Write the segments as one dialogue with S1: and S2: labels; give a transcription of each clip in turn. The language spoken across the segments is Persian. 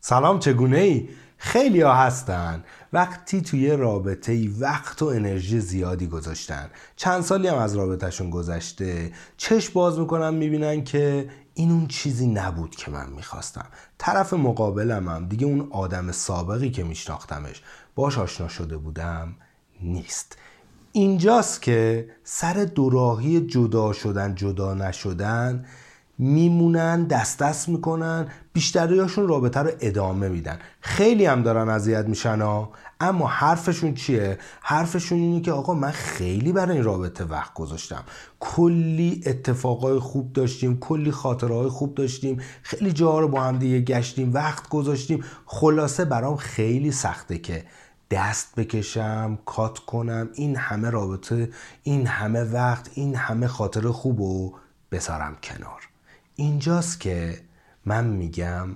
S1: سلام چگونه ای؟ خیلی ها هستن. وقتی توی رابطه ای وقت و انرژی زیادی گذاشتن. چند سالی هم از رابطهشون گذشته. چشم باز می‌کنن می‌بینن که این اون چیزی نبود که من می‌خواستم. طرف مقابلم هم دیگه اون آدم سابقی که میشناختمش باش آشنا شده بودم نیست. اینجاست که سر دوراهی جدا شدن جدا نشدن میمونن دست دست می‌کنن بیشتریاشون رابطه رو ادامه میدن. خیلی هم دارن اذیت میشن ها. اما حرفشون چیه؟ حرفشون اینه که آقا من خیلی برای این رابطه وقت گذاشتم. کلی اتفاقای خوب داشتیم کلی خاطرهای خوب داشتیم. خیلی جاها رو با هم دیگه گشتیم وقت گذاشتیم. خلاصه برام خیلی سخته که دست بکشم کات کنم این همه رابطه این همه وقت این همه خاطر خوب رو بذارم کنار. اینجاست که من میگم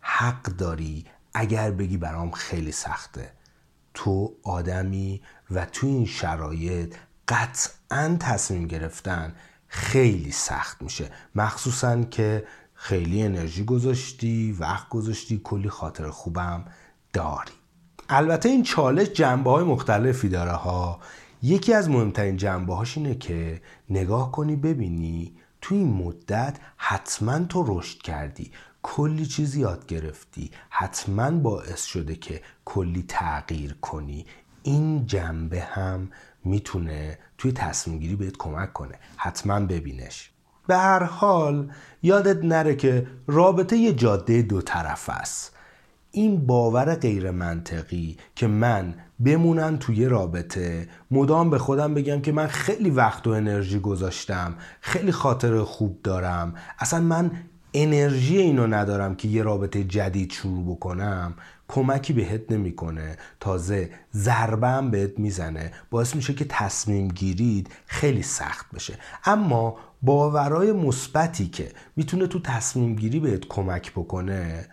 S1: حق داری اگر بگی برام خیلی سخته. تو آدمی و تو این شرایط قطعا تصمیم گرفتن خیلی سخت میشه. مخصوصا که خیلی انرژی گذاشتی وقت گذاشتی کلی خاطر خوبم داری. البته این چالش جنبه های مختلفی داره ها. یکی از مهمترین جنبه هاش اینه که نگاه کنی ببینی تو این مدت حتما تو رشد کردی. کلی چیز یاد گرفتی. حتما باعث شده که کلی تغییر کنی. این جنبه هم می‌تونه توی تصمیم گیری بهت کمک کنه. حتما ببینش. به هر حال یادت نره که رابطه یه جاده دو طرف است. این باور غیر منطقی که من بمونم توی رابطه مدام به خودم بگم که من خیلی وقت و انرژی گذاشتم خیلی خاطر خوب دارم. اصلا من انرژی اینو ندارم که یه رابطه جدید شروع بکنم کمکی بهت نمی‌کنه. تازه ضربه بهت می‌زنه. باعث میشه که تصمیم گیرید خیلی سخت بشه. اما باورای مثبتی که می‌تونه تو تصمیم گیری بهت کمک بکنه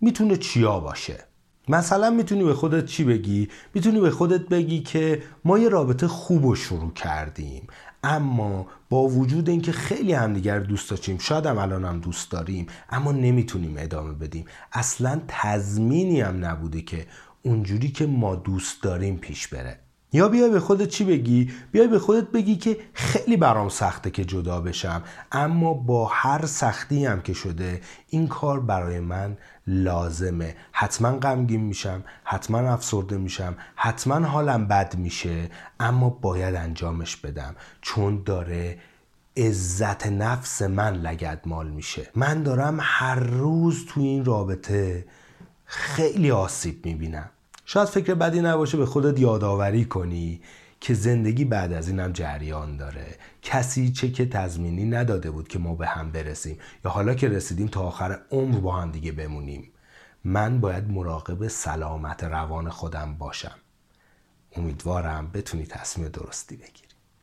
S1: می‌تونه چیا باشه. مثلا می‌تونی به خودت چی بگی؟ می‌تونی به خودت بگی که ما یه رابطه خوب رو شروع کردیم اما با وجود اینکه خیلی همدیگر دوست داشتیم شاید هم الان هم دوست داریم اما نمی‌تونیم ادامه بدیم. اصلا تضمینی هم نبوده که اونجوری که ما دوست داریم پیش بره. یا بیای به خودت چی بگی؟ بیای به خودت بگی که خیلی برام سخته که جدا بشم. اما با هر سختی هم که شده این کار برای من لازمه. حتما غمگین میشم حتما افسرده میشم حتما حالم بد میشه اما باید انجامش بدم. چون داره عزت نفس من لگد مال میشه. من دارم هر روز تو این رابطه خیلی آسیب می‌بینم. شاید فکر بدی نباشه به خودت یادآوری کنی که زندگی بعد از اینم جریان داره. کسی چه که تضمینی نداده بود که ما به هم برسیم. یا حالا که رسیدیم تا آخر عمر با هم دیگه بمونیم. من باید مراقب سلامت روان خودم باشم. امیدوارم بتونی تصمیم درستی بگیری.